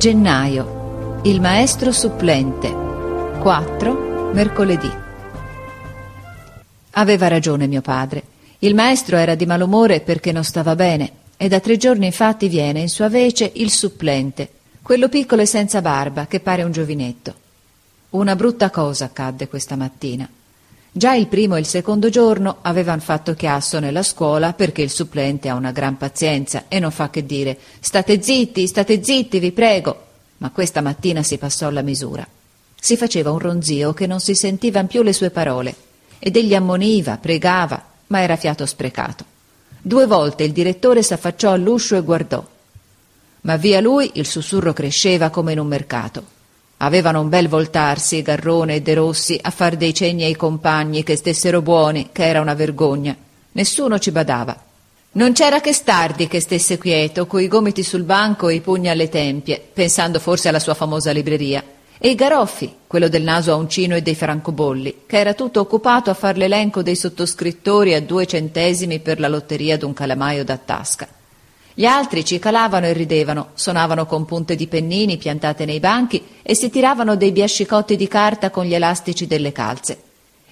Gennaio. Il maestro supplente. 4. Mercoledì. Aveva ragione mio padre. Il maestro era di malumore perché non stava bene e da tre giorni infatti viene in sua vece il supplente, quello piccolo e senza barba che pare un giovinetto. Una brutta cosa accadde questa mattina. Già il primo e il secondo giorno avevano fatto chiasso nella scuola perché il supplente ha una gran pazienza e non fa che dire state zitti, state zitti, vi prego. Ma questa mattina si passò alla misura. Si faceva un ronzio che non si sentivano più le sue parole ed egli ammoniva, pregava, ma era fiato sprecato. Due volte il direttore s'affacciò all'uscio e guardò. Ma via lui il sussurro cresceva come in un mercato. Avevano un bel voltarsi, Garrone e De Rossi, a far dei cenni ai compagni che stessero buoni, che era una vergogna. Nessuno ci badava. Non c'era che Stardi che stesse quieto, coi gomiti sul banco e i pugni alle tempie, pensando forse alla sua famosa libreria. E il Garoffi, quello del naso a uncino e dei francobolli, che era tutto occupato a far l'elenco dei sottoscrittori a due centesimi per la lotteria d'un calamaio da tasca. Gli altri ci calavano e ridevano, suonavano con punte di pennini piantate nei banchi e si tiravano dei biascicotti di carta con gli elastici delle calze.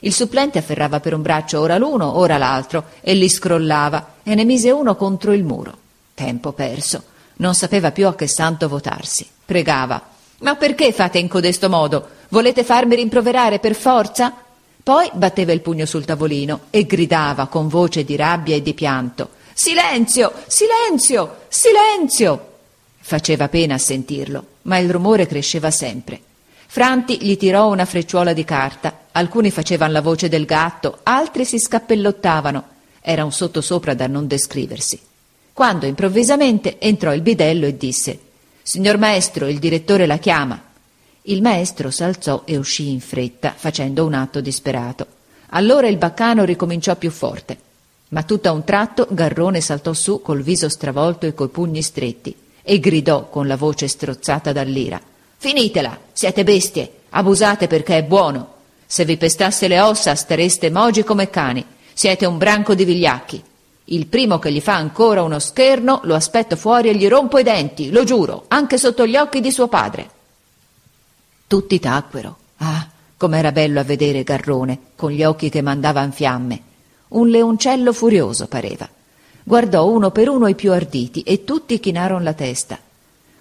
Il supplente afferrava per un braccio ora l'uno, ora l'altro, e li scrollava, e ne mise uno contro il muro. Tempo perso. Non sapeva più a che santo votarsi. Pregava. Ma perché fate in codesto modo? Volete farmi rimproverare per forza? Poi batteva il pugno sul tavolino e gridava con voce di rabbia e di pianto. Silenzio, silenzio, silenzio. Faceva pena a sentirlo, ma il rumore cresceva sempre. Franti gli tirò una frecciuola di carta, alcuni facevano la voce del gatto, altri si scappellottavano. Era un sottosopra da non descriversi. Quando improvvisamente entrò il bidello e disse Signor maestro, il direttore la chiama. Il maestro s'alzò e uscì in fretta, facendo un atto disperato. Allora il baccano ricominciò più forte. Ma tutto a un tratto Garrone saltò su col viso stravolto e coi pugni stretti e gridò con la voce strozzata dall'ira. Finitela, siete bestie, abusate perché è buono. Se vi pestasse le ossa stareste mogi come cani, siete un branco di vigliacchi. Il primo che gli fa ancora uno scherno lo aspetto fuori e gli rompo i denti, lo giuro, anche sotto gli occhi di suo padre. Tutti tacquero. Ah, com'era bello a vedere Garrone, con gli occhi che mandavan fiamme un leoncello furioso pareva. Guardò uno per uno i più arditi e tutti chinarono la testa.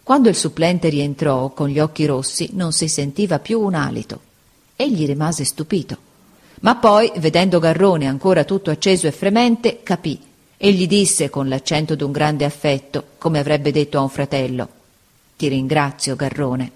Quando il supplente rientrò con gli occhi rossi non si sentiva più un alito. Egli rimase stupito. Ma poi, vedendo Garrone ancora tutto acceso e fremente, capì e gli disse con l'accento d'un grande affetto, come avrebbe detto a un fratello: Ti ringrazio, Garrone.